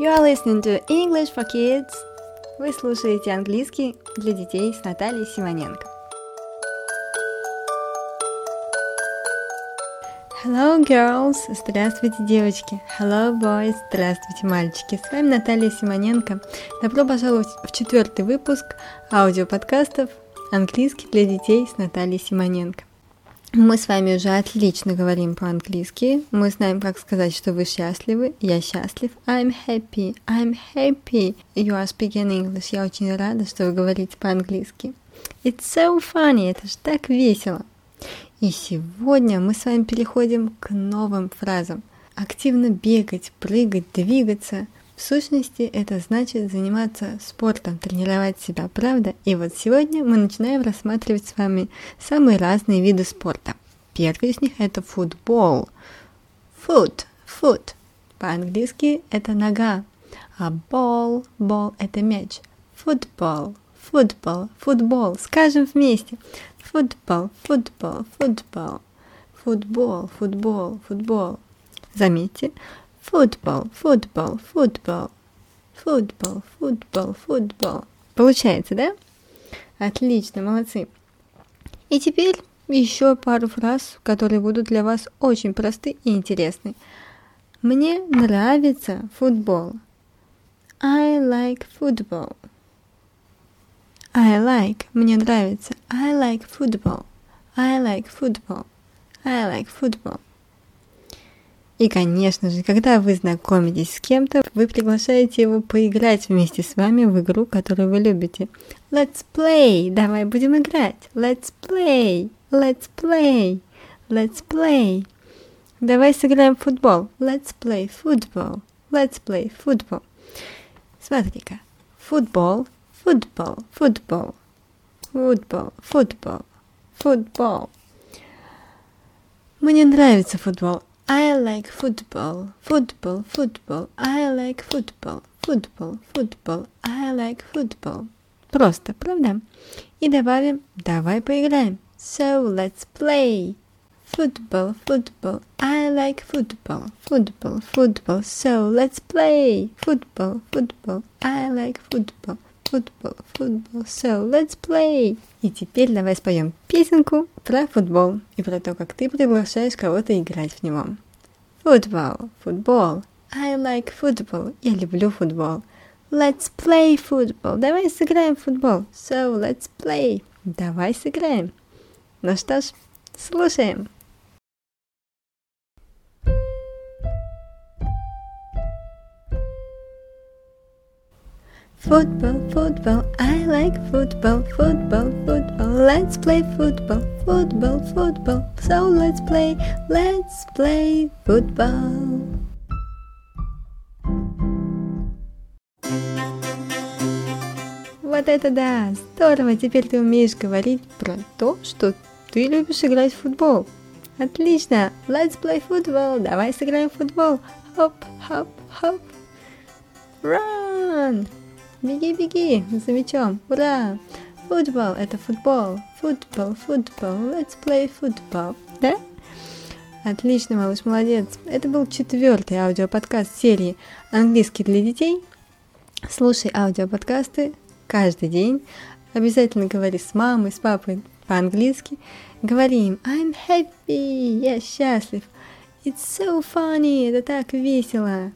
You are listening to English for Kids. Вы слушаете английский для детей с Натальей Симоненко. Hello, girls! Здравствуйте, девочки! Hello, boys! Здравствуйте, мальчики! С вами Наталья Симоненко. Добро пожаловать в четвертый выпуск аудиоподкастов «Английский для детей» с Натальей Симоненко. Мы с вами уже отлично говорим по-английски. Мы знаем, как сказать, что вы счастливы. Я счастлив. I'm happy. I'm happy. You are speaking English. Я очень рада, что вы говорите по-английски. It's so funny. Это же так весело. И сегодня мы с вами переходим к новым фразам. Активно бегать, прыгать, двигаться – в сущности, это значит заниматься спортом, тренировать себя, правда? И вот сегодня мы начинаем рассматривать с вами самые разные виды спорта. Первый из них это футбол. Foot, foot. По-английски это нога, а ball, ball это мяч. Футбол, футбол, футбол. Скажем вместе. Футбол, футбол, футбол. Футбол, футбол, футбол. Заметьте, Футбол, футбол, футбол. Футбол, футбол, футбол. Получается, да? Отлично, молодцы. И теперь еще пару фраз, которые будут для вас очень просты и интересны. Мне нравится футбол. I like football. I like. Мне нравится. I like football. I like football. I like football. И, конечно же, когда вы знакомитесь с кем-то, вы приглашаете его поиграть вместе с вами в игру, которую вы любите. Let's play! Давай будем играть! Let's play! Let's play! Let's play! Давай сыграем в футбол. Let's play football. Let's play football. Смотри-ка. Футбол, футбол, футбол. Футбол, футбол, футбол. Мне нравится футбол. I like football, football, football. I like football, football, football. I like football. Просто, правда? И добавим «давай поиграем». So let's play. Football, football. I like football, football, football. So let's play. Football, football. I like football, Football, football. So let's play. И теперь давай споем песенку про футбол и про то, как ты приглашаешь кого-то играть в него. Футбол, футбол. I like football. Я люблю футбол. Let's play football. Давай сыграем футбол. So let's play. Давай сыграем. Ну что ж, слушаем. Football, football, I like football, football, football. Let's play football, football, football. So let's play, let's play football. Вот это да! Здорово! Теперь ты умеешь говорить про то, что ты любишь играть в футбол. Отлично! Let's play football! Давай сыграем в футбол! Хоп, хоп, хоп! Run! Беги, беги за мячом. Ура! Футбол – это футбол. Футбол, футбол. Let's play football. Да? Отлично, малыш, молодец. Это был четвертый аудиоподкаст серии «Английский для детей». Слушай аудиоподкасты каждый день. Обязательно говори с мамой, с папой по-английски. Говори им «I'm happy», «Я счастлив», «It's so funny», «Это так весело».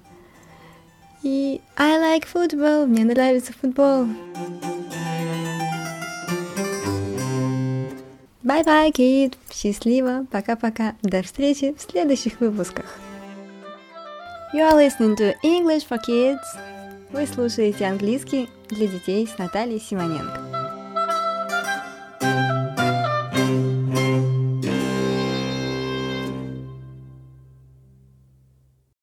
И I like football, мне нравится футбол. Bye-bye, кит! Счастливо! Пока-пока! До встречи в следующих выпусках! You are listening to English for Kids. Вы слушаете английский для детей с Натальей Симоненко.